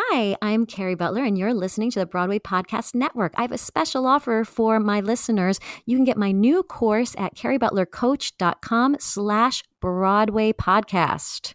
Hi, I'm Kerry Butler, and you're listening to the Broadway Podcast Network. I have a special offer for my listeners. You can get my new course at kerrybutlercoach.com slash Broadway Podcast.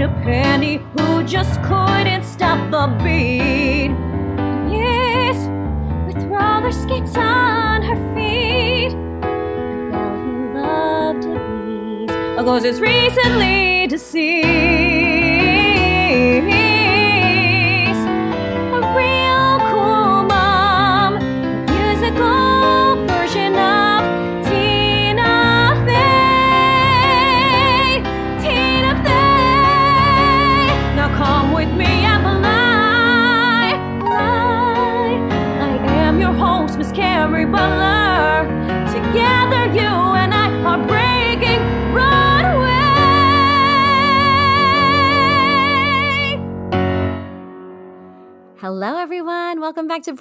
A penny who just couldn't stop the beat. Yes, with roller skates on her feet. A girl who loved. A ghost is recently deceased.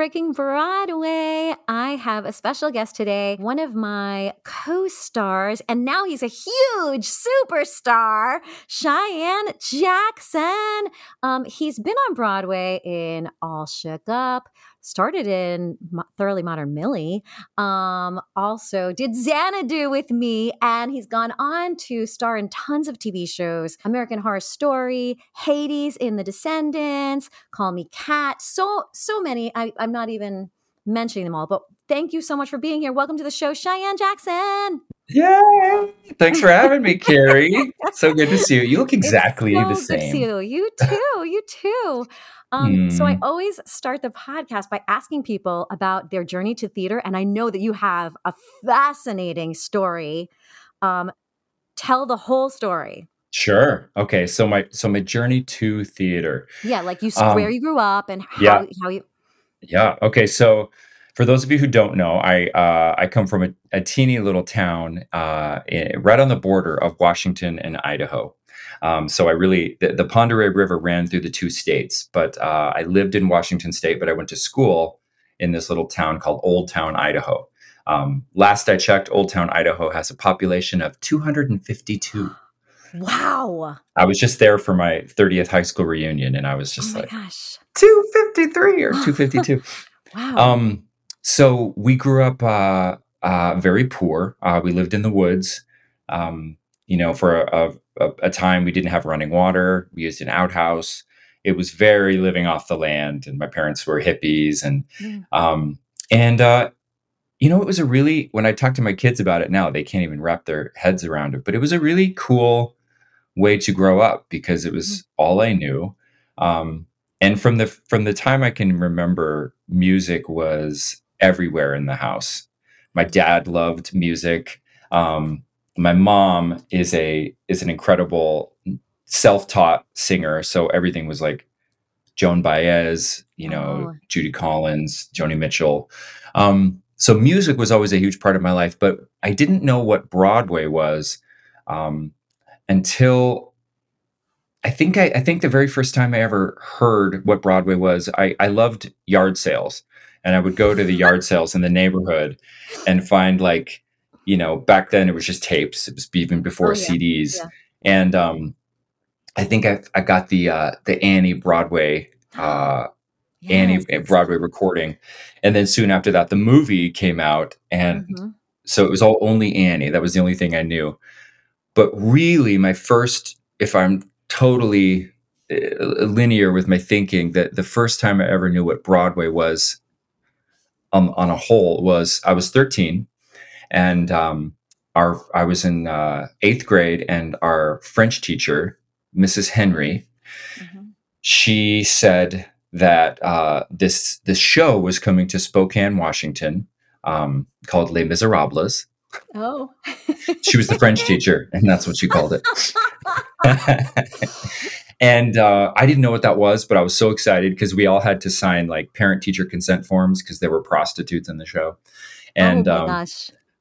Broadway. I have a special guest today, one of my co stars, and now he's a huge superstar, Cheyenne Jackson. Um, he's been on Broadway in All Shook Up, started in Mo- Thoroughly Modern Millie, um, also did Xanadu with me, and he's gone on to star in tons of TV shows American Horror Story, Hades in The Descendants, Call Me Kat, so, so many. I, I'm not even mentioning them all, but thank you so much for being here. Welcome to the show, Cheyenne Jackson. Yay! Thanks for having me, Kerry. so good to see you. You look exactly so the good to see same. you. You too. You too. Um, So I Hmm. always start the podcast by asking people about their journey to theater, and I know that you have a fascinating story. Um, tell the whole story. Sure. Okay. So my so my journey to theater. Yeah, like you, s- where Um, you grew up and how yeah. how you. Yeah. Okay. So for those of you who don't know, I uh, I come from a, a teeny little town uh, i- right on the border of Washington and Idaho. Um, so I really the, the River ran through the two states, but uh, I lived in Washington State, but I went to school in this little town called Old Town, Idaho. Um, last I checked, Old Town, Idaho has a population of 252. Wow! I was just there for my 30th high school reunion, and I was Oh just my like gosh! 253 or 252. Wow! Um, so we grew up uh, uh, very poor. Uh, we lived in the woods. Um, you know, for a, a, a time we didn't have running water. We used an outhouse. It was very living off the land, and my parents were hippies, and Mm. um, and uh, you know, it was a really when I talk to my kids about it now, they can't even wrap their heads around it. But it was a really cool way to grow up because it was all I knew. Um, and from the from the time I can remember, music was everywhere in the house. My dad loved music. Um, my mom is a is an incredible self-taught singer, so everything was like Joan Baez, you know, Oh. Judy Collins, Joni Mitchell. Um, so music was always a huge part of my life, but I didn't know what Broadway was um, until I think I, I think the very first time I ever heard what Broadway was, I, I loved yard sales, and I would go to the yard sales in the neighborhood and find like, you know, back then it was just tapes. It was even before Oh, yeah. CDs, Yeah. and um, I think I, I got the uh, the Annie Broadway uh, Annie Yes, that's- Broadway recording, and then soon after that, the movie came out, and Mhm. so it was all only Annie. That was the only thing I knew. but really, my first, if I'm totally uh, linear with my thinking, that the first time I ever knew what Broadway was on, on a whole was I was 13 and um, our I was in uh, eighth grade, and our French teacher, Mrs. Henry, mm-hmm. she said that uh, this this show was coming to Spokane, Washington, um, called Les Miserables. Oh, she was the French teacher, and that's what she called it. and uh, I didn't know what that was, but I was so excited because we all had to sign like parent teacher consent forms because there were prostitutes in the show. And oh um,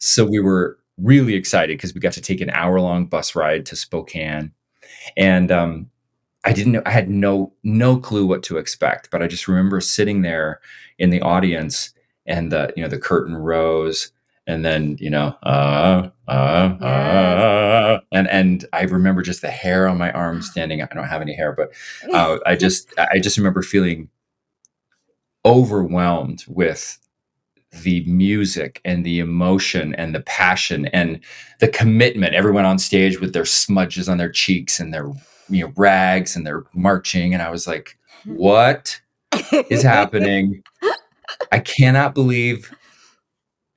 so we were really excited because we got to take an hour long bus ride to Spokane. And um, I didn't know, I had no, no clue what to expect, but I just remember sitting there in the audience and the, you know, the curtain rose and then, you know, uh, uh, uh, and, and I remember just the hair on my arm standing. I don't have any hair, but uh, I just, I just remember feeling overwhelmed with the music and the emotion and the passion and the commitment. Everyone on stage with their smudges on their cheeks and their you know rags and they're marching, and I was like, "What is happening?" I cannot believe.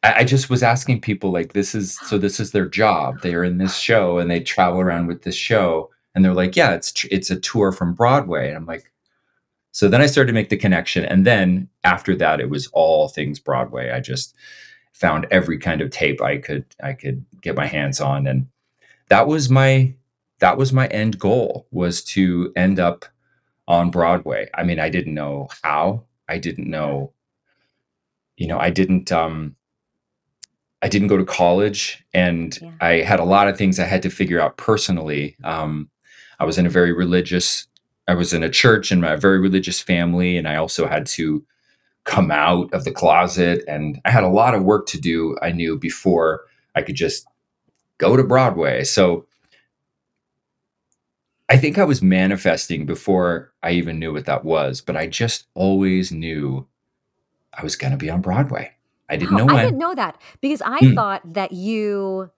I, just was asking people like, "This is so. This is their job. They are in this show and they travel around with this show." And they're like, "Yeah, it's it's a tour from Broadway." And I'm like, so then I started to make the connection. And then after that, it was all things Broadway. I just found every kind of tape I could I could get my hands on. And that was my that was my end goal was to end up on Broadway. I mean, I didn't know how. I didn't know, you know, I didn't um I didn't go to college and yeah. I had a lot of things I had to figure out personally. Um, I was in a very religious I was in a church in a very religious family, and I also had to come out of the closet. And I had a lot of work to do, I knew, before I could just go to Broadway. So I think I was manifesting before I even knew what that was, but I just always knew I was going to be on Broadway. I didn't know when. I didn't know that because I mm. thought that you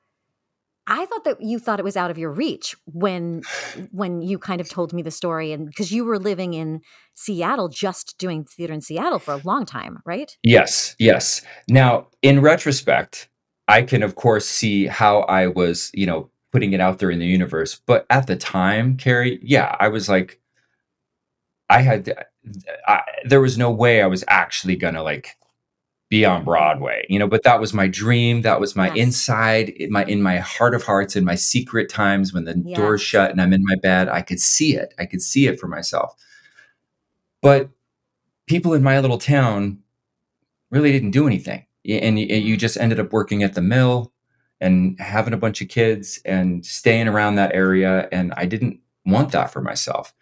I thought that you thought it was out of your reach when when you kind of told me the story and because you were living in Seattle just doing theater in Seattle for a long time, right? Yes, yes. Now, in retrospect, I can of course see how I was, you know, putting it out there in the universe, but at the time, Kerry, yeah, I was like I had I, there was no way I was actually going to like be on Broadway, you know, but that was my dream. That was my yes. inside, in my in my heart of hearts, in my secret times when the yes. door's shut and I'm in my bed, I could see it. I could see it for myself. But people in my little town really didn't do anything. And you just ended up working at the mill and having a bunch of kids and staying around that area. And I didn't want that for myself.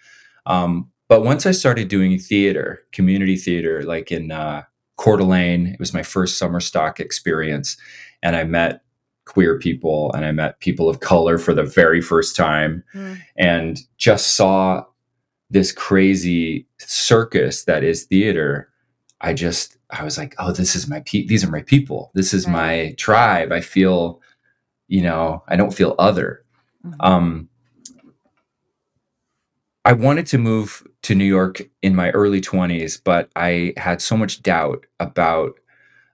Um, but once I started doing theater, community theater, like in uh, Coeur d'Alene. It was my first summer stock experience. And I met queer people and I met people of color for the very first time mm. and just saw this crazy circus that is theater. I just, I was like, oh, this is my, pe- these are my people. This is right. my tribe. I feel, you know, I don't feel other. Mm-hmm. Um, I wanted to move to New York in my early 20s, but I had so much doubt about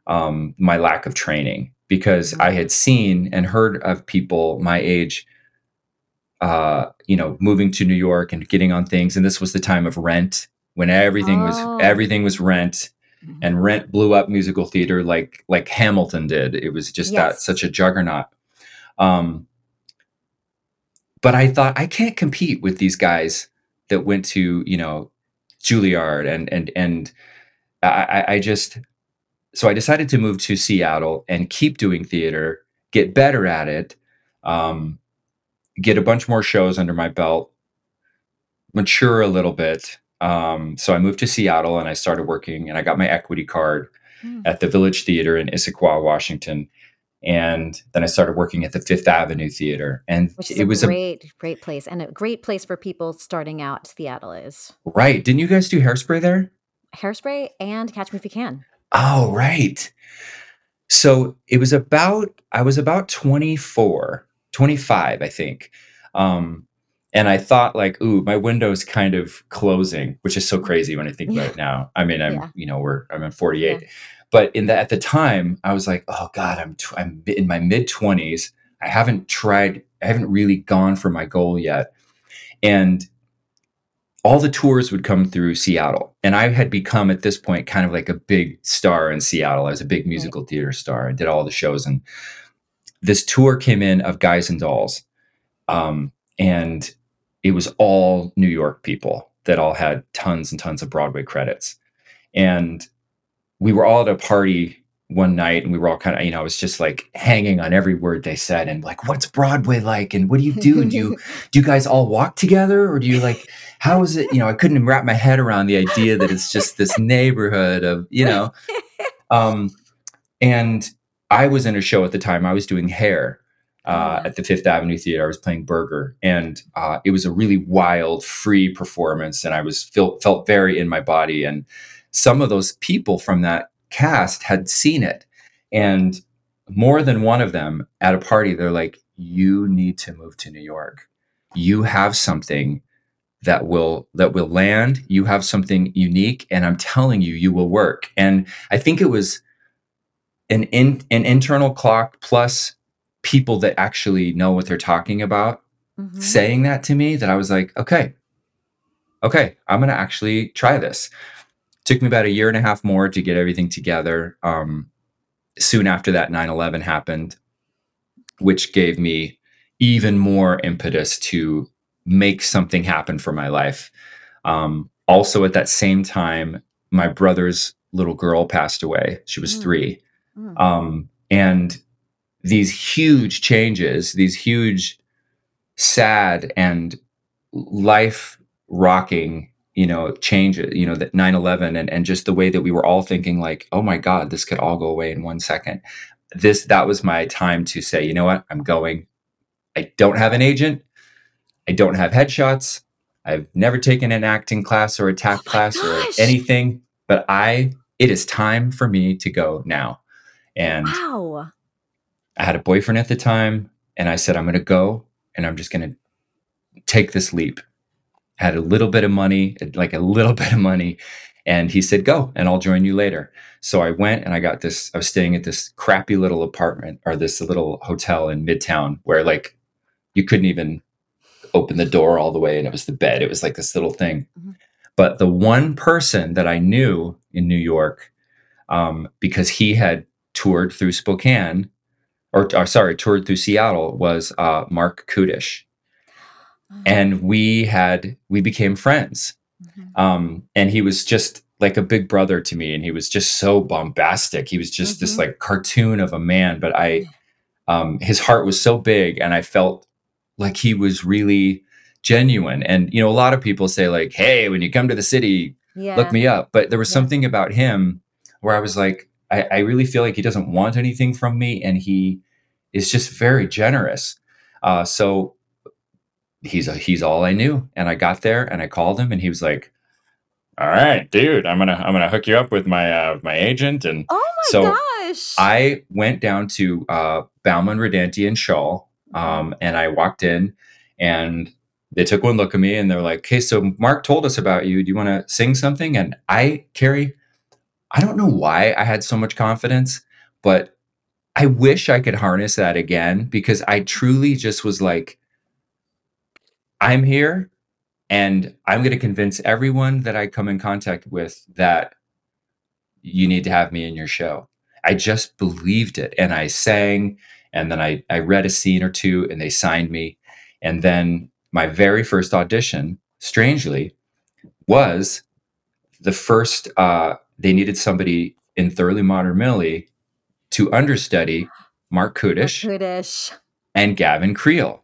um, my lack of training because I had seen and heard of people my age, uh, you know, moving to New York and getting on things. And this was the time of Rent, when everything oh. was everything was Rent, mm-hmm. and Rent blew up musical theater like like Hamilton did. It was just yes. that such a juggernaut. Um, but I thought I can't compete with these guys that went to you know Juilliard and and and I, I just so I decided to move to Seattle and keep doing theater, get better at it, um, get a bunch more shows under my belt, mature a little bit. Um, so I moved to Seattle and I started working and I got my equity card mm. at the Village Theater in Issaquah, Washington and then I started working at the Fifth Avenue Theater, and it was a great, a great place, and a great place for people starting out. Seattle is right. Didn't you guys do hairspray there? Hairspray and Catch Me If You Can. Oh, right. So it was about I was about 24, 25, I think. Um, and I thought like, ooh, my window's kind of closing, which is so crazy when I think about it now. I mean, I'm, Yeah. you know, we're I'm in 48, Yeah. But in the at the time, I was like, oh God, I'm tw- I'm in my mid 20s. I haven't tried, I haven't really gone for my goal yet, and all the tours would come through Seattle, and I had become at this point kind of like a big star in Seattle. I was a big musical theater star. I did all the shows, and this tour came in of Guys and Dolls, um, and it was all New York people that all had tons and tons of Broadway credits. And we were all at a party one night and we were all kind of, you know, I was just like hanging on every word they said and like, what's Broadway like? And what do you do? Do you, do you guys all walk together or do you like, how is it? You know, I couldn't wrap my head around the idea that it's just this neighborhood of, you know, um, and I was in a show at the time. I was doing hair uh, at the Fifth Avenue Theater. I was playing Berger, and uh, it was a really wild, free performance, and I was felt felt very in my body. And some of those people from that cast had seen it, and more than one of them at a party, they're like, "You need to move to New York. You have something." that will that will land you have something unique and i'm telling you you will work and i think it was an in an internal clock plus people that actually know what they're talking about Mhm. saying that to me that I was like, okay, okay, I'm gonna actually try this. Took me about a year and a half more to get everything together. Um, soon after that, 9/11 happened, which gave me even more impetus to make something happen for my life. Um, also, at that same time, my brother's little girl passed away. She was Mm. three Mm. um, and these huge changes these huge sad and life rocking you know changes you know that 9-11 and, and just the way that we were all thinking like oh my god this could all go away in one second. This that was my time to say you know what? I'm going. I don't have an agent. I don't have headshots. I've never taken an acting class or a tack Oh class or anything but i it is time for me to go now. And wow. I had a boyfriend at the time, and I said, I'm going to go and I'm just going to take this leap. Had a little bit of money, like a little bit of money. And he said, Go, and I'll join you later. So I went and I got this. I was staying at this crappy little apartment or this little hotel in Midtown where, like, you couldn't even open the door all the way, and it was the bed. It was like this little thing. Mhm. But the one person that I knew in New York, um, because he had toured through Spokane, or, or sorry, toured through Seattle, was uh, Marc Kudisch, and we had we became friends. Mhm. Um, and he was just like a big brother to me, and he was just so bombastic. He was just this Mhm. like cartoon of a man, but I, um, his heart was so big, and I felt like he was really genuine. And you know, a lot of people say like, "Hey, when you come to the city, yeah. look me up. But there was Yeah. something about him where I was like, I, I really feel like he doesn't want anything from me, and he is just very generous. Uh, so he's a, he's all I knew, and I got there and I called him, and he was like, "All right, dude, I'm gonna I'm gonna hook you up with my uh, my agent." And Oh my so gosh. I went down to uh, Bauman, Redanty, and Shaw, um, and I walked in, and they took one look at me, and they're like, "Okay, so Marc told us about you. Do you want to sing something?" And I, Kerry, I don't know why I had so much confidence, but I wish I could harness that again because I truly just was like, "I'm here." And I'm going to convince everyone that I come in contact with that you need to have me in your show. I just believed it. And I sang, and then I, I read a scene or two, and they signed me. And then my very first audition, strangely, was the first, uh, they needed somebody in Thoroughly Modern Millie to understudy Marc Kudisch Kudisch. and Gavin Creel.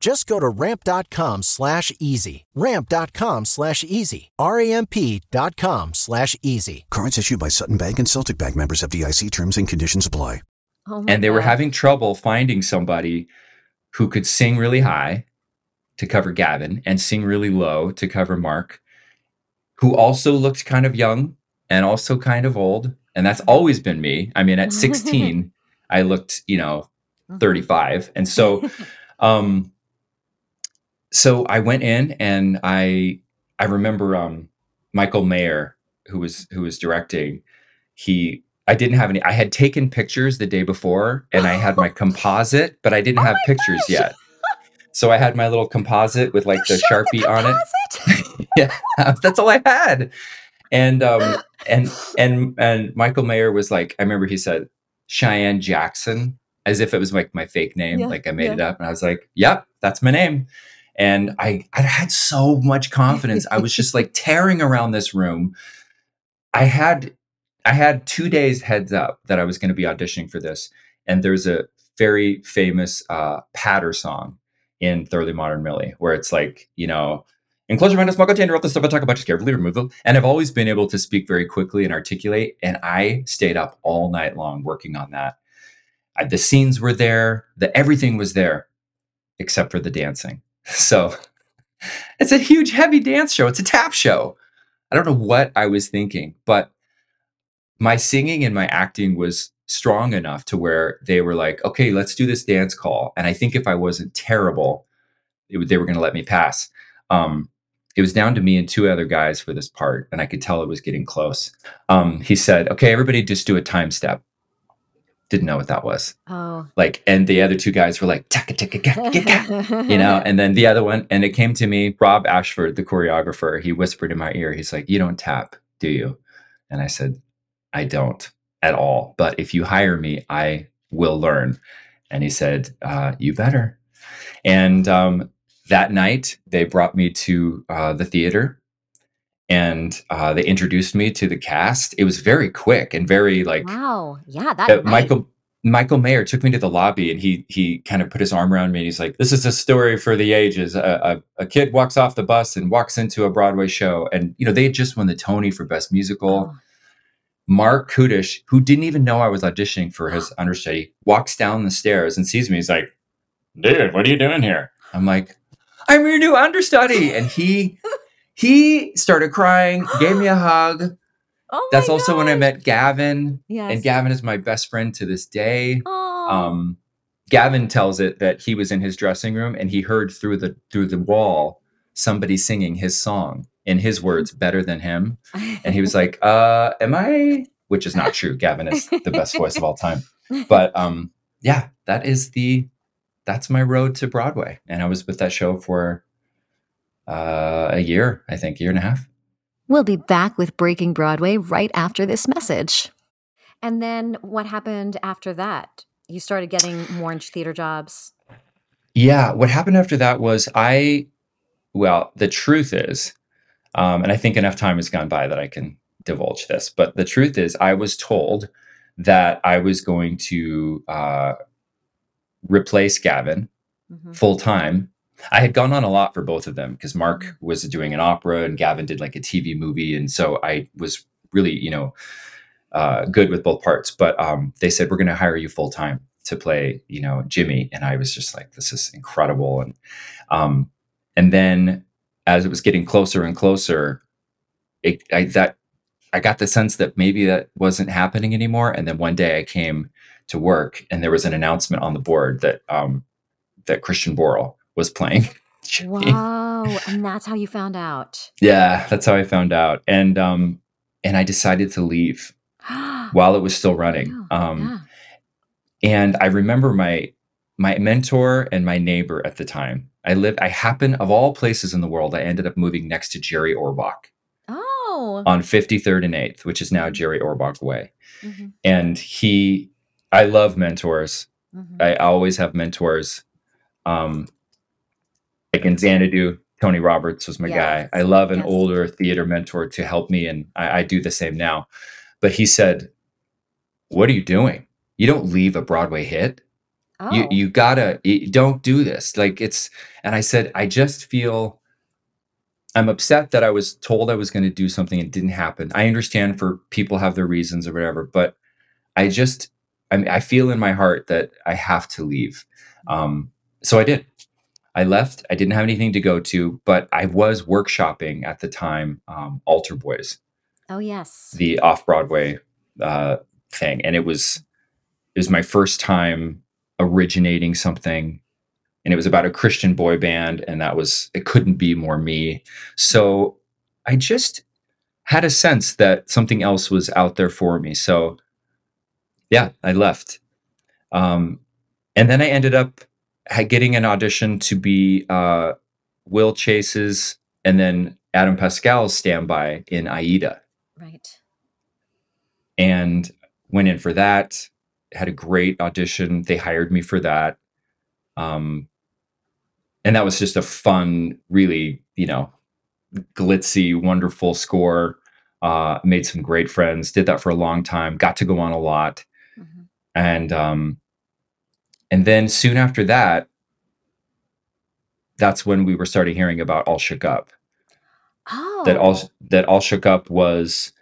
Just go to ramp.com slash easy. Ramp.com slash easy. R-A-M-P dot com slash easy. Cards issued by Sutton Bank and Celtic Bank members of DIC terms and conditions apply. Oh and they were having trouble finding somebody who could sing really high to cover Gavin and sing really low to cover Marc, who also looked kind of young and also kind of old. And that's always been me. I mean, at 16, I looked, you know, 35. And so, um, so I went in and I, I remember, um, Michael Mayer, who was, who was directing, he, I didn't have any, I had taken pictures the day before and I had my composite, but I didn't Oh have pictures gosh. yet. So I had my little composite with like You the Sharpie on it. yeah, that's all I had. And um and and and Michael Mayer was like, I remember he said Cheyenne Jackson, as if it was like my fake name, Yeah, like I made yeah. it up. And I was like, Yep, that's my name. And I I had so much confidence. I was just like tearing around this room. I had I had two days heads up that I was going to be auditioning for this. And there's a very famous uh patter song in Thoroughly Modern Millie, where it's like, you know, mind a small container of the stuff I talk about, just carefully remove them. And I've always been able to speak very quickly and articulate. And I stayed up all night long working on that. I, the scenes were there, the everything was there, except for the dancing. So it's a huge, heavy dance show. It's a tap show. I don't know what I was thinking, but my singing and my acting was strong enough to where they were like, okay, let's do this dance call. And I think if I wasn't terrible, it they were going to let me pass. Um, it was down to me and two other guys for this part, and I could tell it was getting close. Um, he said, okay, everybody just do a time step. Didn't know what that was. Oh. Like, and the other two guys were like, taka, taka, ka, ka, ka, you know, and then the other one, and it came to me, Rob Ashford, the choreographer, he whispered in my ear, he's like, You don't tap, do you? And I said, I don't at all. But if you hire me, I will learn. And he said, uh, You better. And um, that night, they brought me to uh, the theater and uh, they introduced me to the cast. It was very quick and very like, wow. Yeah, that uh. Michael Michael Mayer took me to the lobby and he he kind of put his arm around me and he's like, "This is a story for the ages. A, a, a kid walks off the bus and walks into a Broadway show, and you know they had just won the Tony for Best Musical. Oh. Marc Kudisch, who didn't even know I was auditioning for his understudy, walks down the stairs and sees me. He's like, "Dude, what are you doing here?" I'm like, "I'm your new understudy," and he he started crying, gave me a hug. Oh That's also when I met Gavin. Yes. And Gavin is my best friend to this day. Oh. Um, Gavin tells it that he was in his dressing room and he heard through the through the wall somebody singing his song in his words better than him. And he was like, uh, am I which is not true. Gavin is the best voice of all time. But um, yeah, that is the that's my road to Broadway. And I was with that show for uh, a year, I think, year and a half. We'll be back with Breaking Broadway right after this message. And then what happened after that? You started getting more theater jobs. Yeah, what happened after that was I, well, the truth is, um, and I think enough time has gone by that I can divulge this, but the truth is, I was told that I was going to uh, replace Gavin Mhm. full time. I had gone on a lot for both of them because Marc was doing an opera and Gavin did like a TV movie, and so I was really, you know, uh, good with both parts. But um, they said we're going to hire you full time to play, you know, Jimmy, and I was just like, this is incredible. And um, and then as it was getting closer and closer, it, I that I got the sense that maybe that wasn't happening anymore. And then one day I came to work, and there was an announcement on the board that um, that Christian Borle was playing. Wow. and that's how you found out. Yeah, that's how I found out. And um and I decided to leave while it was still running. Wow, Um and I remember my my mentor and my neighbor at the time. I lived I happen of all places in the world, I ended up moving next to Jerry Orbach. Oh. on 53rd and 8th, which is now Jerry Orbach Way. Mhm. And he, I love mentors. Mhm. I always have mentors. Um, like in Xanadu, Tony Roberts was my Yes. guy. I love an Yes. older theater mentor to help me, and I, I do the same now. But he said, "What are you doing? You don't leave a Broadway hit. Oh. You you gotta you don't do this. Like it's." And I said, "I just feel." I'm upset that I was told I was going to do something and didn't happen. I understand for people have their reasons or whatever, but I just I mean, I feel in my heart that I have to leave. Um, so I did. I left. I didn't have anything to go to, but I was workshopping at the time, um, Altar Boys, oh yes. the off Broadway uh, thing, and it was it was my first time originating something, and it was about a Christian boy band, and that was it couldn't be more me. So I just had a sense that something else was out there for me. So yeah, I left. Um, and then I ended up getting an audition to be uh, Will Chase's and then Adam Pascal's standby in Aida, right. and went in for that. Had a great audition. They hired me for that, um, and that was just a fun, really, you know, glitzy, wonderful score. Uh, made some great friends. Did that for a long time. Got to go on a lot. Mhm. and um and then soon after that that's when we were starting hearing about all shook up. Oh. that all that all shook up was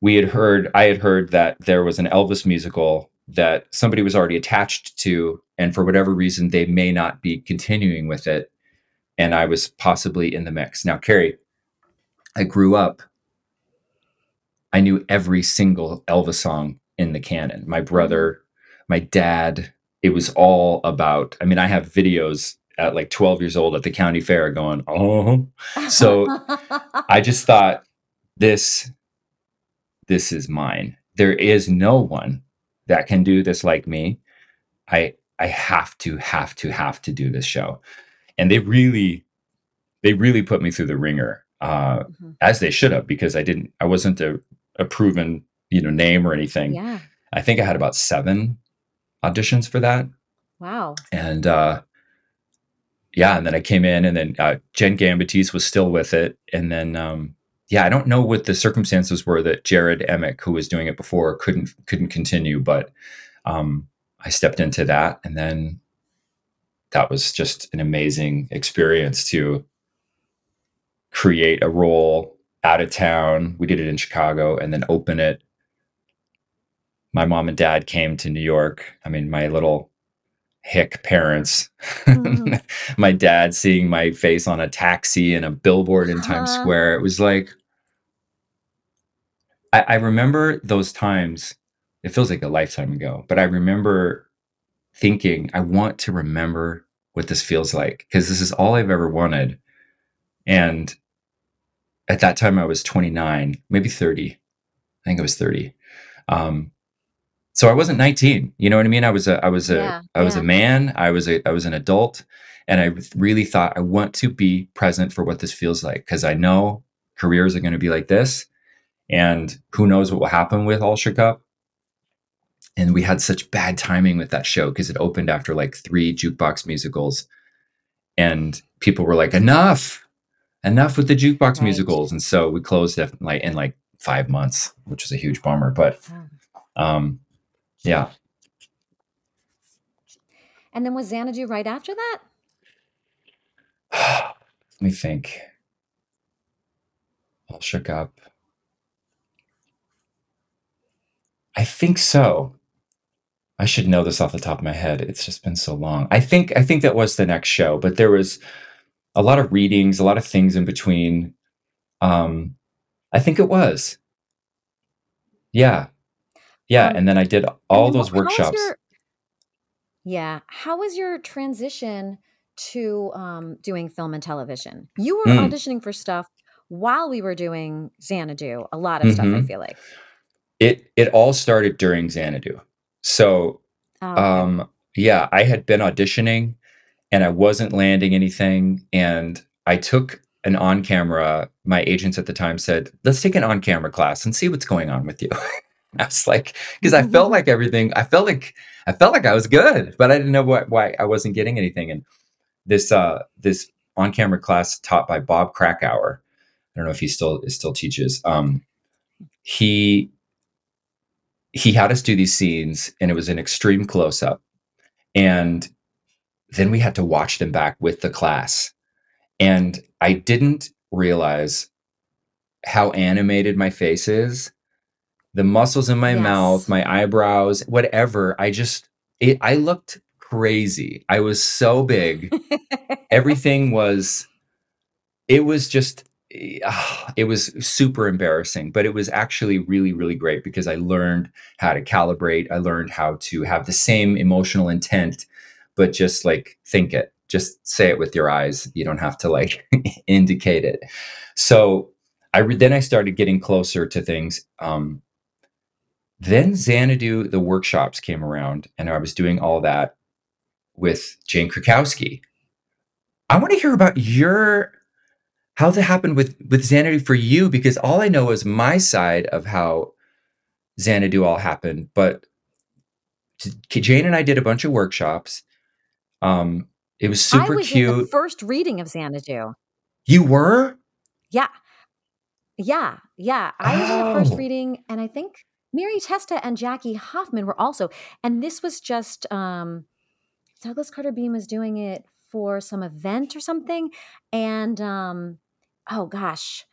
we had heard i had heard that there was an elvis musical that somebody was already attached to and for whatever reason they may not be continuing with it and i was possibly in the mix. Now kerry i grew up i knew every single elvis song in the canon. My brother mm-hmm. my dad it was all about i mean i have videos at like 12 years old at the county fair going oh so I just thought this this is mine. There is no one that can do this like me. I I have to have to have to do this show. And they really they really put me through the ringer uh Mhm. as they should have because I didn't I wasn't a, a proven, you know, name or anything. yeah. I think I had about 7 auditions for that. Wow. and uh yeah and then i came in and then uh, Jenn Gambatese was still with it. And then um yeah i don't know what the circumstances were that Jarrod Emick who was doing it before couldn't couldn't continue but um i stepped into that and then that was just an amazing experience to create a role out of town. We did it in chicago and then open it my mom and dad came to new york. I mean my little hick parents. Mhm. my dad seeing my face on a taxi and a billboard in times Huh. square it was like I, I remember those times it feels like a lifetime ago but i remember thinking i want to remember what this feels like because this is all i've ever wanted. And at that time i was 29 maybe 30 i think i was 30 um so i wasn't 19 you know what i mean? I was a i was a Yeah, I was yeah. a man i was a i was an adult and i really thought i want to be present for what this feels like because i know careers are going to be like this and who knows what will happen with all shook up? And we had such bad timing with that show because it opened after like three jukebox musicals and people were like enough! Enough with the jukebox Right. musicals. And so we closed it like in like five months which was a huge bummer but um yeah. And then was Xanadu right after that? let me think. All shook up. I think so. I should know this off the top of my head. It's just been so long. I think i think that was the next show but there was a lot of readings a lot of things in between. Um i think it was. Yeah yeah Um, and then i did And all then those how was workshops your- yeah. How was your transition to um, doing film and television? You were Mm. auditioning for stuff while we were doing Xanadu. A lot of stuff, I Mhm. feel like. it it all started during xanadu so Oh, okay. um yeah i had been auditioning and i wasn't landing anything and i took an on camera my agents at the time said let's take an on camera class and see what's going on with you I was like, because I felt like everything, I felt like I felt like I was good, but I didn't know why, why I wasn't getting anything. And this uh this on-camera class taught by Bob Krakower, I don't know if he still still teaches. Um, he he had us do these scenes, and it was an extreme close-up, and then we had to watch them back with the class, and I didn't realize how animated my face is the muscles in my Yes. mouth, my eyebrows, whatever. I just, it, I looked crazy. I was so big. Everything was, it was just, eh, it was super embarrassing, but it was actually really, really great because I learned how to calibrate. I learned how to have the same emotional intent, but just like think it, just say it with your eyes. You don't have to like indicate it. So I re- then I started getting closer to things. Um, then Xanadu, the workshops came around, and I was doing all that with Jane Krakowski. I want to hear about your how that happened with with Xanadu for you, because all I know is my side of how Xanadu all happened. But Jane and I did a bunch of workshops. Um, it was I super was in the cute. first reading of Xanadu. You were? Yeah. Yeah. Yeah. I was in the first Oh. reading, and I think Mary Testa and Jackie Hoffman were also. And this was just um, Douglas Carter Beane was doing it for some event or something. And um, oh gosh.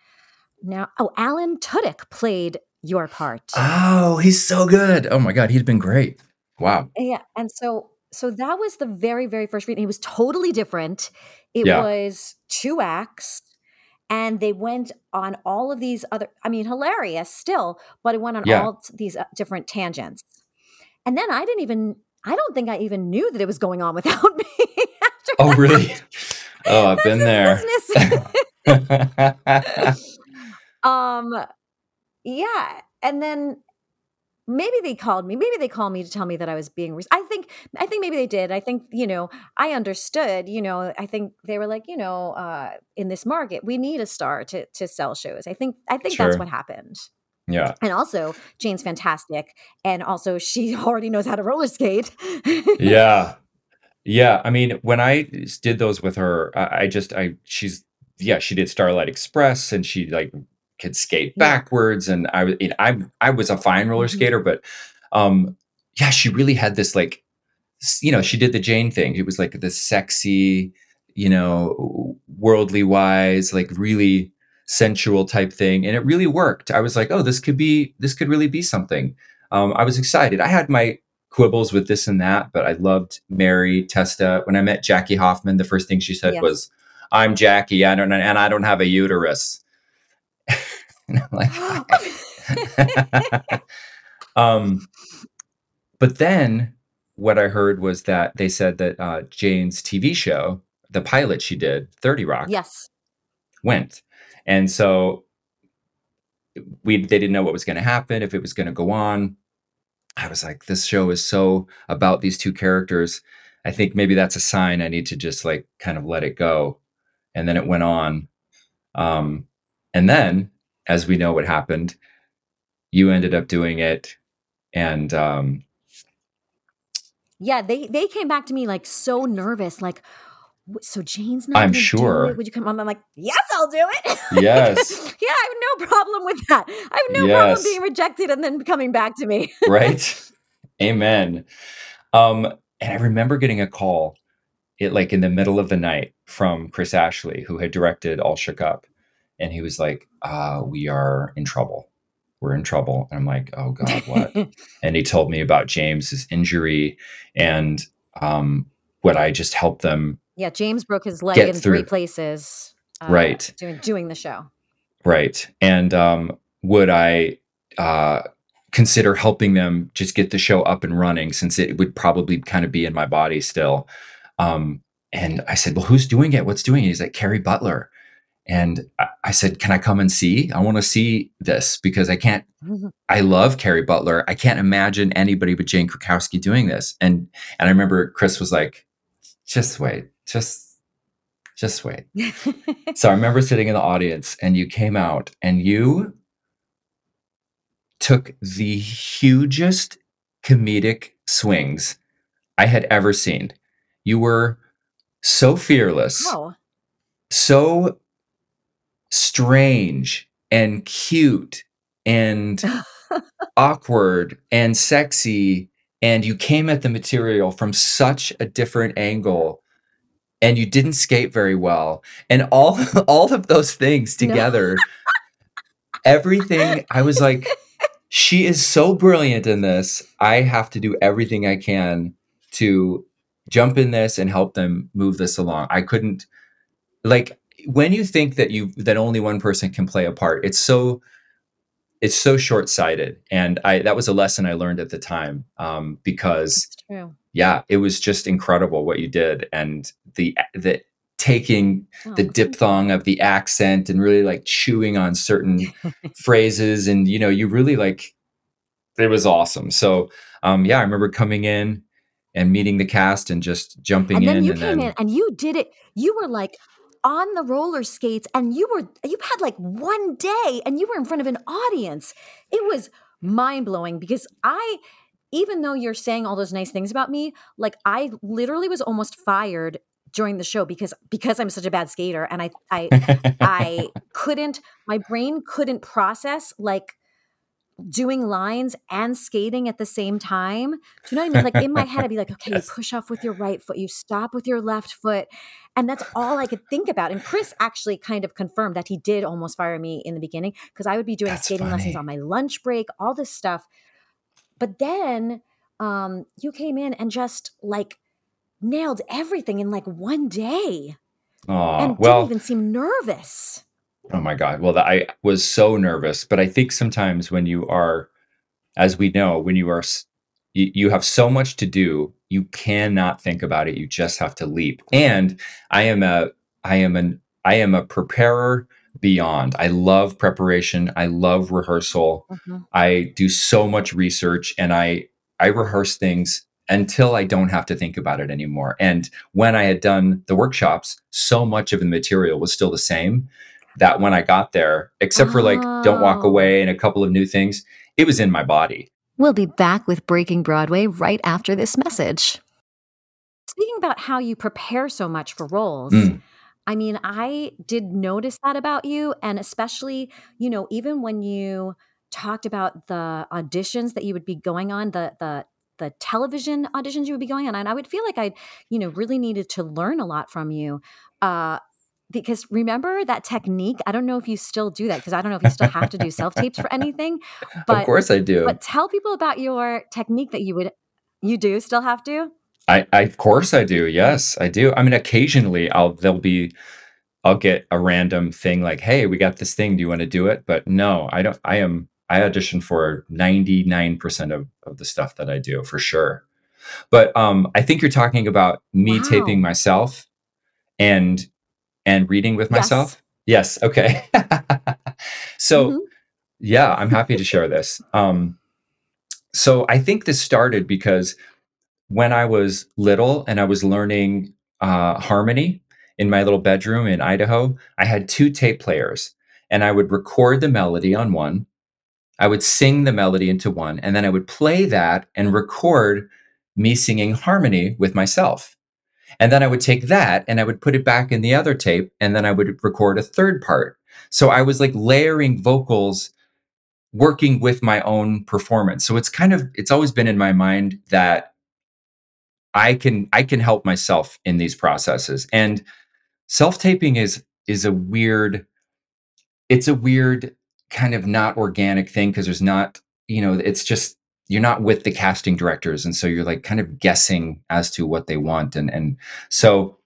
Now, oh, Alan Tudyk played your part. Oh, he's so good. Oh my God, he's been great. Wow. Yeah, and so so that was the very very first reading. It was totally different. It Yeah. was two acts, and they went on all of these other. I mean, hilarious still, but it went on Yeah. all these uh, different tangents. And then I didn't even. I don't think I even knew that it was going on without me. Oh, that. really? Oh, I've been there. Um, yeah, and then maybe they called me maybe they called me to tell me that i was being re- i think i think maybe they did i think you know i understood you know i think they were like you know uh in this market we need a star to to sell shows i think i think that's what happened yeah. and also jane's fantastic and also she already knows how to roller skate Yeah. Yeah. I mean, when i did those with her, I, I just, I, she's, yeah, she did Starlight Express and she like could skate backwards. And I was, I, I was a fine roller Mhm. skater, but, um, yeah, she really had this like, you know, she did the Jane thing. It was like this sexy, you know, worldly wise, like really sensual type thing. And it really worked. I was like, oh, this could be, this could really be something. Um, I was excited. I had my quibbles with this and that, but I loved Mary Testa. When I met Jackie Hoffman, the first thing she said Yes. was, I'm Jackie, I don't and I don't have a uterus. and I'm like, um, but then what I heard was that they said that uh, Jane's TV show, the pilot she did, 30 Rock, yes went. And so we they didn't know what was going to happen, if it was going to go on. I was like, this show is so about these two characters. I think maybe that's a sign I need to just like kind of let it go. And then it went on. Um, and then, as we know what happened, you ended up doing it. And um, yeah they they came back to me like so nervous like so jane's not I'm sure. would you come on? i'm like yes i'll do it Yes. yeah i have no problem with that i have no problem being rejected and then coming back to me right? Amen. Um, and I remember getting a call, it like in the middle of the night from Chris Ashley, who had directed All Shook Up, and he was like, uh, "We are in trouble. We're in trouble." And I'm like, "Oh God, what?" and he told me about James's injury and um, what I just helped them Yeah, James broke his leg in three places. uh, Right. Doing doing the show. Right. And um, would I uh, consider helping them just get the show up and running since it would probably kind of be in my body still? Um, and I said, Well, who's doing it? What's doing it? He's like, Kerry Butler. And I, I said, Can I come and see? I want to see this because I can't. I love Kerry Butler. I can't imagine anybody but Jane Krakowski doing this. And and I remember Chris was like, Just wait, just just wait. So I remember sitting in the audience and you came out and you took the hugest comedic swings I had ever seen. You were so fearless, Oh, so strange and cute and awkward and sexy and you came at the material from such a different angle and you didn't skate very well and all all of those things No. together everything i was like she is so brilliant in this i have to do everything i can to jump in this and help them move this along i couldn't like when you think that you that only one person can play a part it's so it's so short-sighted and i that was a lesson i learned at the time um, because yeah it was just incredible what you did and the the taking Oh, the diphthong of the accent and really like chewing on certain phrases and you know you really like it was awesome so um yeah i remember coming in and meeting the cast and just jumping in. And then you and came then in and you did it. You were like on the roller skates and you were you had like one day and you were in front of an audience. It was mind blowing because I even though you're saying all those nice things about me, like I literally was almost fired during the show because because I'm such a bad skater and I I I couldn't my brain couldn't process like doing lines and skating at the same time. Do you know what I mean? Like in my head, I'd be like, okay, Yes. you push off with your right foot, you stop with your left foot. And that's all I could think about. And Chris actually kind of confirmed that he did almost fire me in the beginning because I would be doing That's skating lessons on my lunch break, all this stuff. But then um, you came in and just like nailed everything in like one day Aw, and didn't well even seem nervous. Oh my God. Well, I was so nervous, but I think sometimes when you are, as we know, when you are, you, you have so much to do, you cannot think about it. You just have to leap. And I am a, I am an, I am a preparer beyond. I love preparation. I love rehearsal. Mhm. I do so much research and I, I rehearse things until I don't have to think about it anymore. And when I had done the workshops, so much of the material was still the same that when I got there, except for like don't walk Oh. away and a couple of new things, it was in my body. We'll be back with Breaking Broadway right after this message. Speaking about how you prepare so much for roles, Mm. I mean, I did notice that about you. And especially, you know, even when you talked about the auditions that you would be going on, the, the, the television auditions you would be going on, and I would feel like I, you know, really needed to learn a lot from you. Uh, because remember that technique? I don't know if you still do that because I don't know if you still have to do self tapes for anything. but of course I do. but tell people about your technique that you would you do still have to. I, I of course I do. Yes, I do. I mean, occasionally I'll there'll be I'll get a random thing like, "Hey, we got this thing. Do you want to do it?" But no, I don't. I am I audition for ninety nine percent of of the stuff that I do for sure. But um, I think you're talking about me taping myself and and reading with Yes. myself. Yes. Okay. so Mhm. yeah, I'm happy to share this. Um, so I think this started because when I was little and I was learning uh, harmony in my little bedroom in Idaho, I had two tape players and I would record the melody on one. I would sing the melody into one, and then I would play that and record me singing harmony with myself. And then I would take that and I would put it back in the other tape, and then I would record a third part. So I was like layering vocals working with my own performance. So it's kind of it's always been in my mind that I can I can help myself in these processes. And self-taping is is a weird it's a weird kind of not organic thing because there's not, you know, it's just you're not with the casting directors and so you're like kind of guessing as to what they want and and so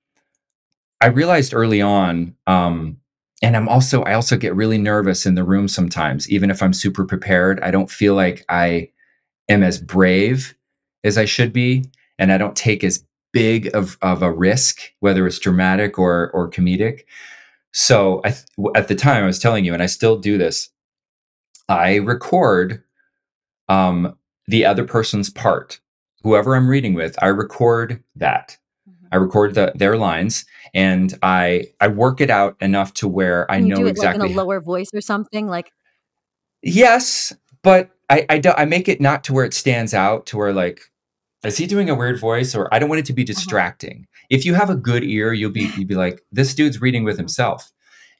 I realized early on um and I'm also I also get really nervous in the room sometimes even if I'm super prepared I don't feel like I am as brave as I should be and I don't take as big of of a risk whether it's dramatic or or comedic. So I at the time I was telling you and I still do this I record um the other person's part whoever I'm reading with I record that Mm-hmm. I record the, their lines and I I work it out enough to where I know do it exactly like in a lower voice or something. Like Yes, but I I, do, I make it not to where it stands out to where like is he doing a weird voice or I don't want it to be uh-huh. distracting. Uh-huh. If you have a good ear, you'll be you'll be like this dude's reading with himself.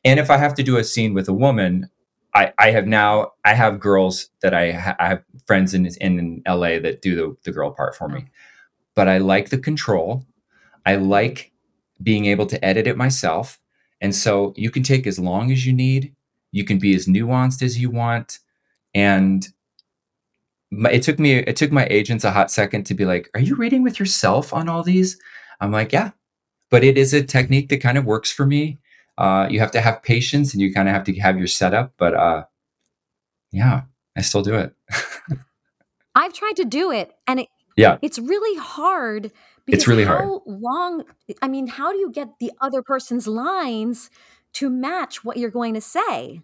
And if I have to do a scene with a woman, I, I have now I have girls that I, ha- I have friends in in LA that do the the girl part for me. But I like the control. I like being able to edit it myself. And so you can take as long as you need. You can be as nuanced as you want. And my, it took me it took my agents a hot second to be like, "Are you reading with yourself on all these?" I'm like, "Yeah." But it is a technique that kind of works for me. Uh, you have to have patience and you kind of have to have your setup, but uh, yeah, I still do it. I've tried to do it and it yeah. It's really hard because it's really how hard. long I mean, how do you get the other person's lines to match what you're going to say?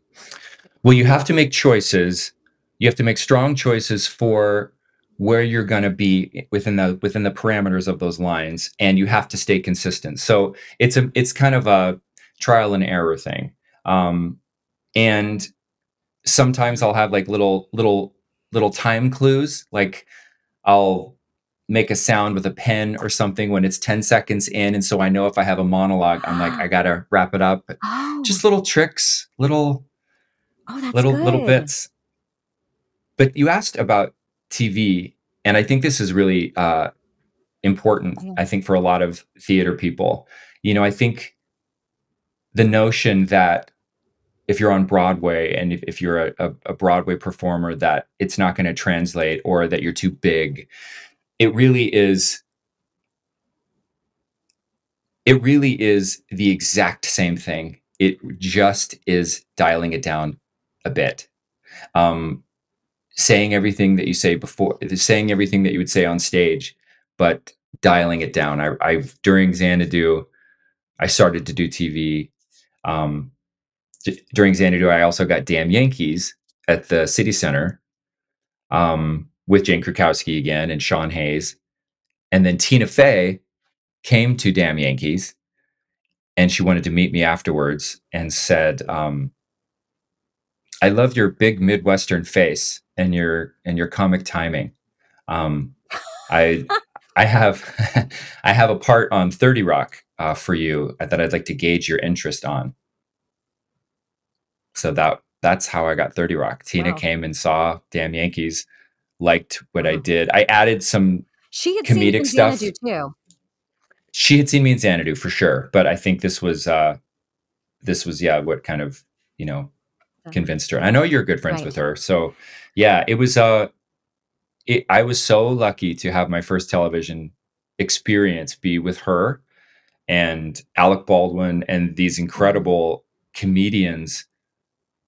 Well, you have to make choices. You have to make strong choices for where you're going to be within the within the parameters of those lines and you have to stay consistent. So, it's a it's kind of a trial and error thing. Um and sometimes I'll have like little little little time clues like I'll make a sound with a pen or something when it's 10 seconds in. And so I know if I have a monologue, I'm like, I gotta wrap it up. Oh. Just little tricks, little oh, little good. little bits. But you asked about TV, and I think this is really uh, important. I think, for a lot of theater people. You know, I think the notion that if you're on Broadway and if, if you're a, a, Broadway performer, that it's not going to translate or that you're too big it really is it really is the exact same thing. It just is dialing it down a bit. Um, saying everything that you say before saying everything that you would say on stage but dialing it down. I, i've during xanadu i started to do tv um, during xanadu i also got damn yankees at the city center um, with Jane Krakowski again and Sean Hayes. And then Tina Fey came to Damn Yankees and she wanted to meet me afterwards and said, um, I love your big Midwestern face and your and your comic timing. Um, I I have I have a part on 30 Rock uh, for you that I'd like to gauge your interest on. So that that's how I got 30 Rock. Tina wow. came and saw Damn Yankees liked what I did. I added some she had comedic seen stuff too. She had seen me in Xanadu for sure, but I think this was uh this was yeah what kind of you know convinced her. I know you're good friends right. with her, so yeah, it was uh it, I was so lucky to have my first television experience be with her and Alec Baldwin and these incredible comedians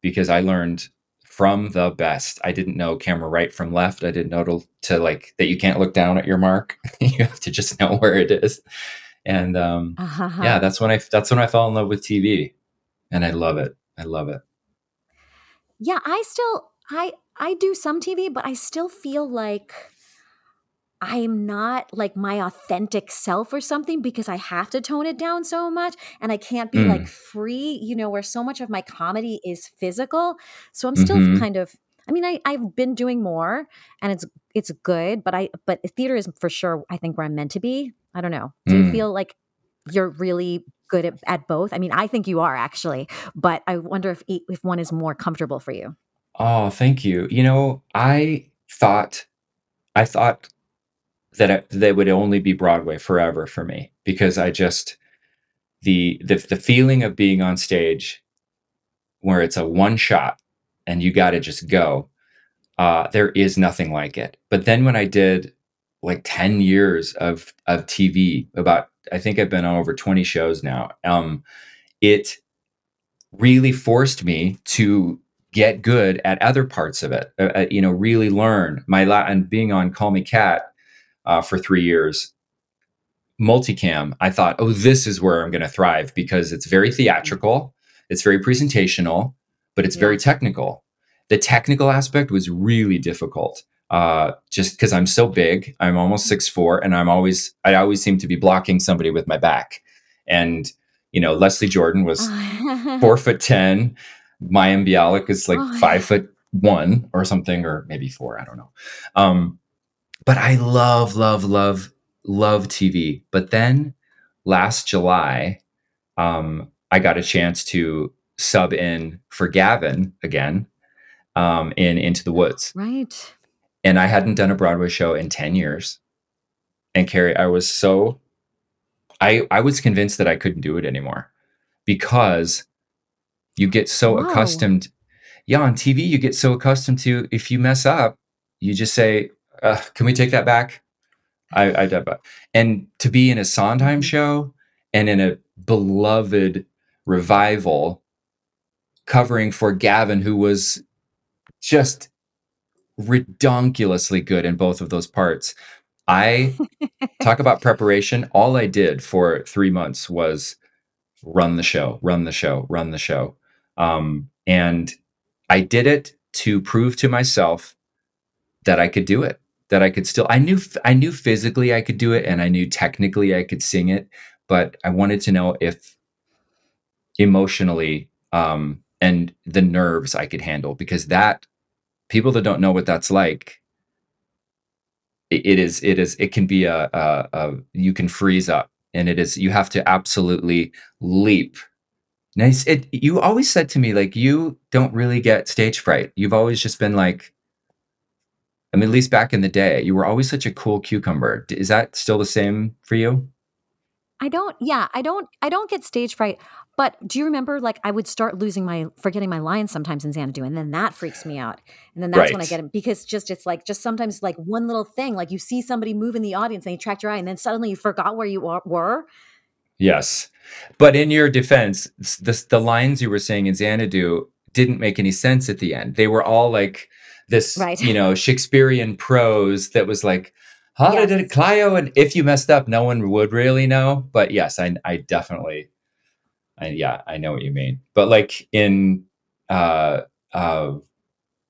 because I learned from the best. I didn't know camera right from left. I didn't know to, to like that you can't look down at your mark. you have to just know where it is. And um, uh-huh. yeah, that's when I that's when I fell in love with TV, and I love it. I love it. Yeah, I still I I do some TV, but I still feel like I'm not like my authentic self or something because I have to tone it down so much and I can't be mm. like free, you know, where so much of my comedy is physical. So I'm still mm-hmm. kind of I mean, I, I've been doing more and it's it's good, but I but theater is for sure I think where I'm meant to be. I don't know. Do mm. you feel like you're really good at, at both? I mean, I think you are actually, but I wonder if if one is more comfortable for you. Oh, thank you. You know, I thought I thought that it, they would only be Broadway forever for me because I just the the the feeling of being on stage where it's a one shot and you got to just go. Uh, there is nothing like it. But then when I did like 10 years of of TV, about I think I've been on over 20 shows now. Um, it really forced me to get good at other parts of it. Uh, uh you know, really learn my la- and being on Call Me Kat uh, for three years. Multicam, I thought, oh, this is where I'm going to thrive because it's very theatrical, it's very presentational, but it's yeah. very technical. The technical aspect was really difficult. Uh, just because I'm so big, I'm almost six four, and I'm always I always seem to be blocking somebody with my back. And you know, Leslie Jordan was four foot ten. Mayim Bialik is like five foot one or something, or maybe four. I don't know. Um, but I love, love, love, love TV. But then last July, um, I got a chance to sub in for Gavin again um, in Into the Woods. Right. And I hadn't done a Broadway show in 10 years. And Kerry, I was so I I was convinced that I couldn't do it anymore because you get so Whoa. accustomed. Yeah, on TV, you get so accustomed to if you mess up, you just say, uh, "Can we take that back?" I, I did, and to be in a Sondheim show and in a beloved revival covering for Gavin, who was just redonkulously good in both of those parts. I talk about preparation. All I did for three months was run the show, run the show, run the show. Um, and I did it to prove to myself that I could do it, that I could still, I knew, I knew physically I could do it and I knew technically I could sing it, but I wanted to know if emotionally, um, and the nerves I could handle because that people that don't know what that's like, it, it is, it is, it can be a, a, a, you can freeze up and it is, you have to absolutely leap. Nice. It, you always said to me, like, you don't really get stage fright. You've always just been like, I mean, at least back in the day, you were always such a cool cucumber. Is that still the same for you? I don't, yeah, I don't, I don't get stage fright. But do you remember, like, I would start losing my, forgetting my lines sometimes in Xanadu, and then that freaks me out. And then that's when I get it because just, it's like, just sometimes, like, one little thing, like, you see somebody move in the audience and you track your eye, and then suddenly you forgot where you were. Yes. But in your defense, the, the lines you were saying in Xanadu didn't make any sense at the end. They were all like this, Right. you know, Shakespearean prose that was like, how did it, Yes. Clio? And if you messed up, no one would really know. But yes, I, I definitely, I, yeah, I know what you mean. But like in, uh, uh,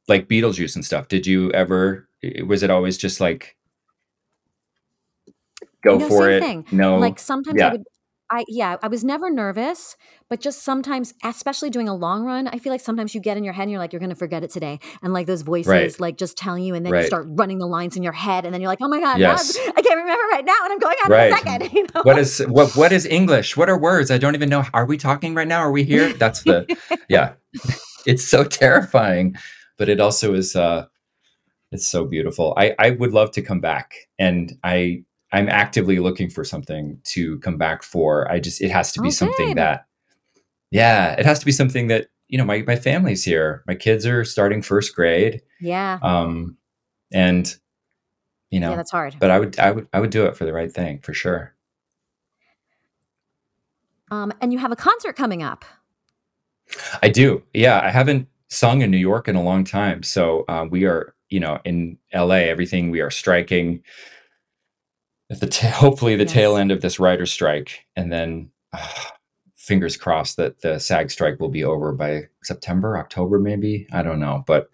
like Beetlejuice and stuff, did you ever, was it always just like, go No, for it? thing. No. Like sometimes I would, I yeah, I was never nervous, but just sometimes, especially doing a long run, I feel like sometimes you get in your head and you're like, you're gonna forget it today, and like those voices, Right. like just telling you, and then you Right. start running the lines in your head, and then you're like, oh my god, now I'm- Yes. I can't remember right now, and I'm going out Right. in a second. You know? what is what what is english what are words i don't even know are we talking right now are we here that's the yeah it's so terrifying but it also is uh it's so beautiful i i would love to come back and i i'm actively looking for something to come back for i just it has to be Oh, something good. that yeah it has to be something that you know my my family's here my kids are starting first grade yeah, um and you know yeah, that's hard. but i would i would i would do it for the right thing for sure Um, and you have a concert coming up. I do. Yeah, I haven't sung in New York in a long time. So uh, we are, you know, in LA, everything we are striking at the ta- hopefully the tail end of this writer strike, and then uh, fingers crossed that the SAG strike will be over by September, October, maybe. I don't know, but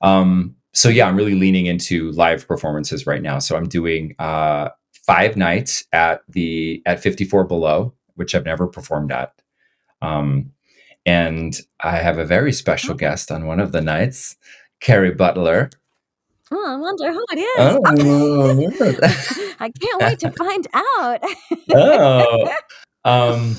um, so yeah, I'm really leaning into live performances right now. So I'm doing uh, five nights at the at 54 Below, which I've never performed at. Um, and I have a very special Oh. guest on one of the nights, Kerry Butler. Oh, I wonder who it is. Oh, I can't wait to find out. oh. Um,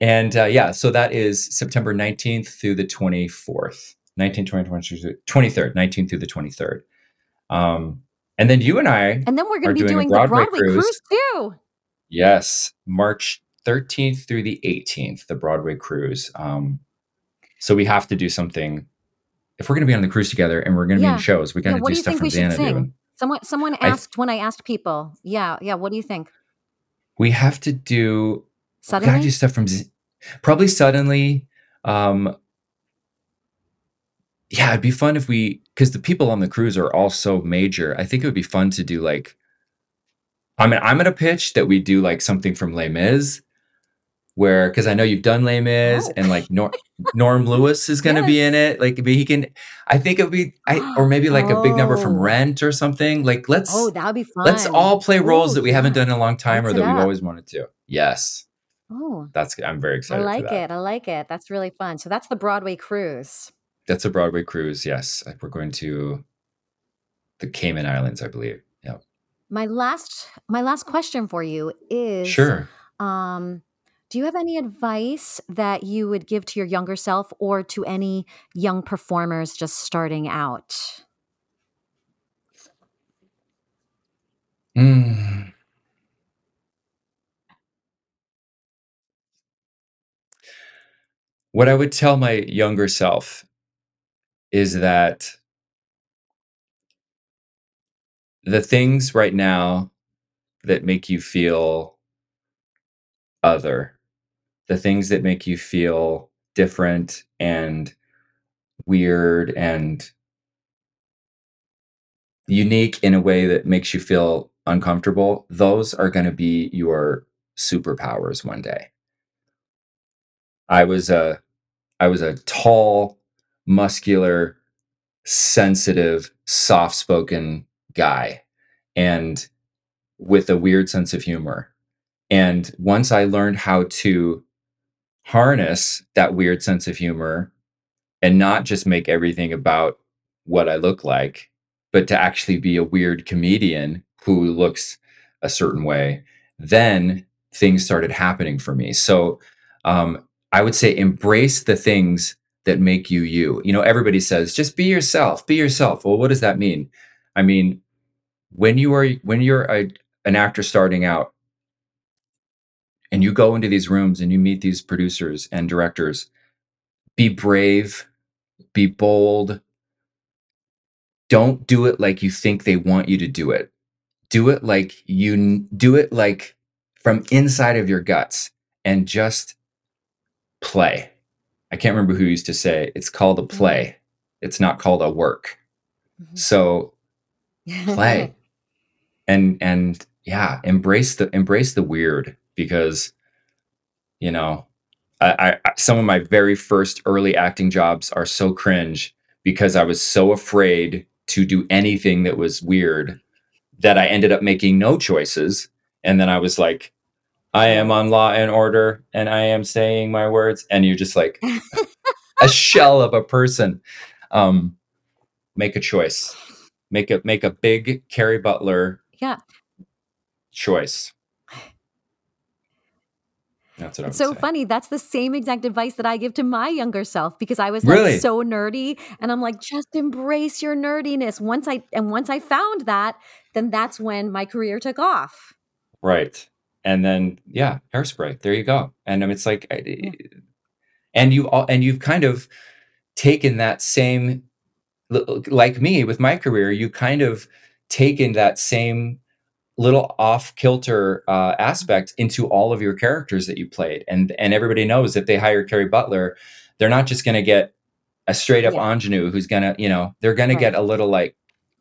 and uh, yeah, so that is September 19th through the 24th, 19th, 20th, 23rd, 19th through the 23rd. Um, and then you and I, and then we're going to be doing doing Broadway the Broadway cruise. cruise too. yes, March 13th through the 18th, the Broadway cruise. Um, so we have to do something. If we're going to be on the cruise together and we're going to be in shows, we got to what do do you stuff think from we should Xanadu. sing? Someone, someone I asked when I asked people. Yeah, yeah. What do you think? We have to do we gotta do stuff from Z- probably suddenly. Um, yeah, it'd be fun if we because the people on the cruise are all so major. I think it would be fun to do like. I mean, I'm gonna pitch that we do like something from Les Mis, where because I know you've done Les Mis Oh. and like Nor- Norm Lewis is gonna be in it. Like, he can. I think it would be, I or maybe like a big number from Oh. Rent or something. Like, let's oh, that would be fun. let's all play roles Oh, that we haven't done in a long time or that we've up. always wanted to. Yes, Oh, that's I'm very excited. I like it. I like it. That's really fun. So that's the Broadway cruise. that's a Broadway cruise. Yes, we're going to the Cayman Islands, I believe. Yeah. My last my last question for you is Sure. um do you have any advice that you would give to your younger self or to any young performers just starting out? Mm. What I would tell my younger self is that the things right now that make you feel other, the things that make you feel different and weird and unique in a way that makes you feel uncomfortable, those are going to be your superpowers one day. I was a I was a tall, muscular, sensitive, soft-spoken guy and with a weird sense of humor. And once I learned how to harness that weird sense of humor and not just make everything about what I look like, but to actually be a weird comedian who looks a certain way, then things started happening for me. So um, I would say embrace the things that make you you. You know, everybody says just be yourself, be yourself. Well, what does that mean? I mean, when you are when you're a, an actor starting out and you go into these rooms and you meet these producers and directors, be brave, be bold. Don't do it like you think they want you to do it. Do it like you do it like from inside of your guts and just play. I can't remember who used to say it's called a Mm-hmm. play. It's not called a work. Mhm. So play and and yeah embrace the embrace the weird because you know I, I some of my very first early acting jobs are so cringe because i was so afraid to do anything that was weird that i ended up making no choices and then i was like i am on law and order and i am saying my words and you're just like a shell of a person um make a choice make a make a big kerry butler yeah. choice. That's what It's so say. funny. That's the same exact advice that I give to my younger self because I was like Really? so nerdy and I'm like just embrace your nerdiness. Once I and once I found that, then that's when my career took off. Right. And then yeah, hairspray. There you go. And um, it's like, Yeah. and you all, and you've kind of taken that same, like me with my career, you kind of taken that same little off kilter uh, aspect into all of your characters that you played, and and everybody knows if they hire Kerry Butler, they're not just going to get a straight up Yeah. ingenue who's gonna, you know, they're gonna get a little like,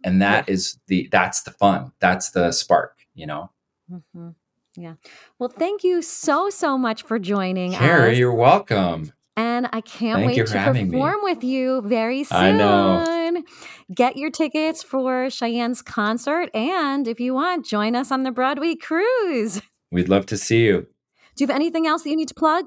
and that is the that's the fun, that's the spark, you know. Mhm. Yeah. Well, thank you so so much for joining Kerry, us. you're welcome. And I can't Thank wait to perform with you very soon. I know. Get your tickets for Cheyenne's concert. And if you want, join us on the Broadway cruise. We'd love to see you. Do you have anything else that you need to plug?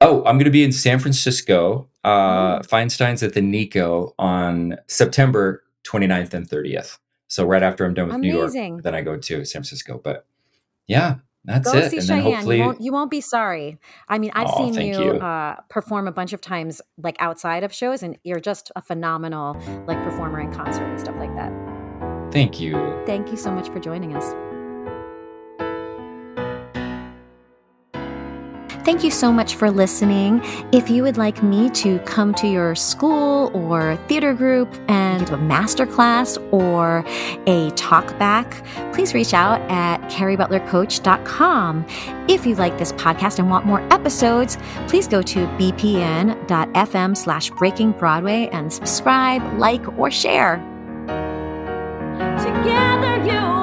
Oh, I'm going to be in San Francisco, uh, Oh. Feinstein's at the Nikko on September 29th and 30th. So right after I'm done with New York, then I go to San Francisco. But yeah, that's Go it. see and then Cheyenne. hopefully, You won't, you won't be sorry. I mean, I've Aw, seen you, you. Uh, perform a bunch of times, like outside of shows, and you're just a phenomenal like performer in concert and stuff like that. thank you. Thank you so much for joining us. Thank you so much for listening. If you would like me to come to your school or theater group and do a master class or a talk back, please reach out at kerrybutlercoach.com. If you like this podcast and want more episodes, please go to bpn.fm slash breaking Broadway and subscribe, like, or share. Together, you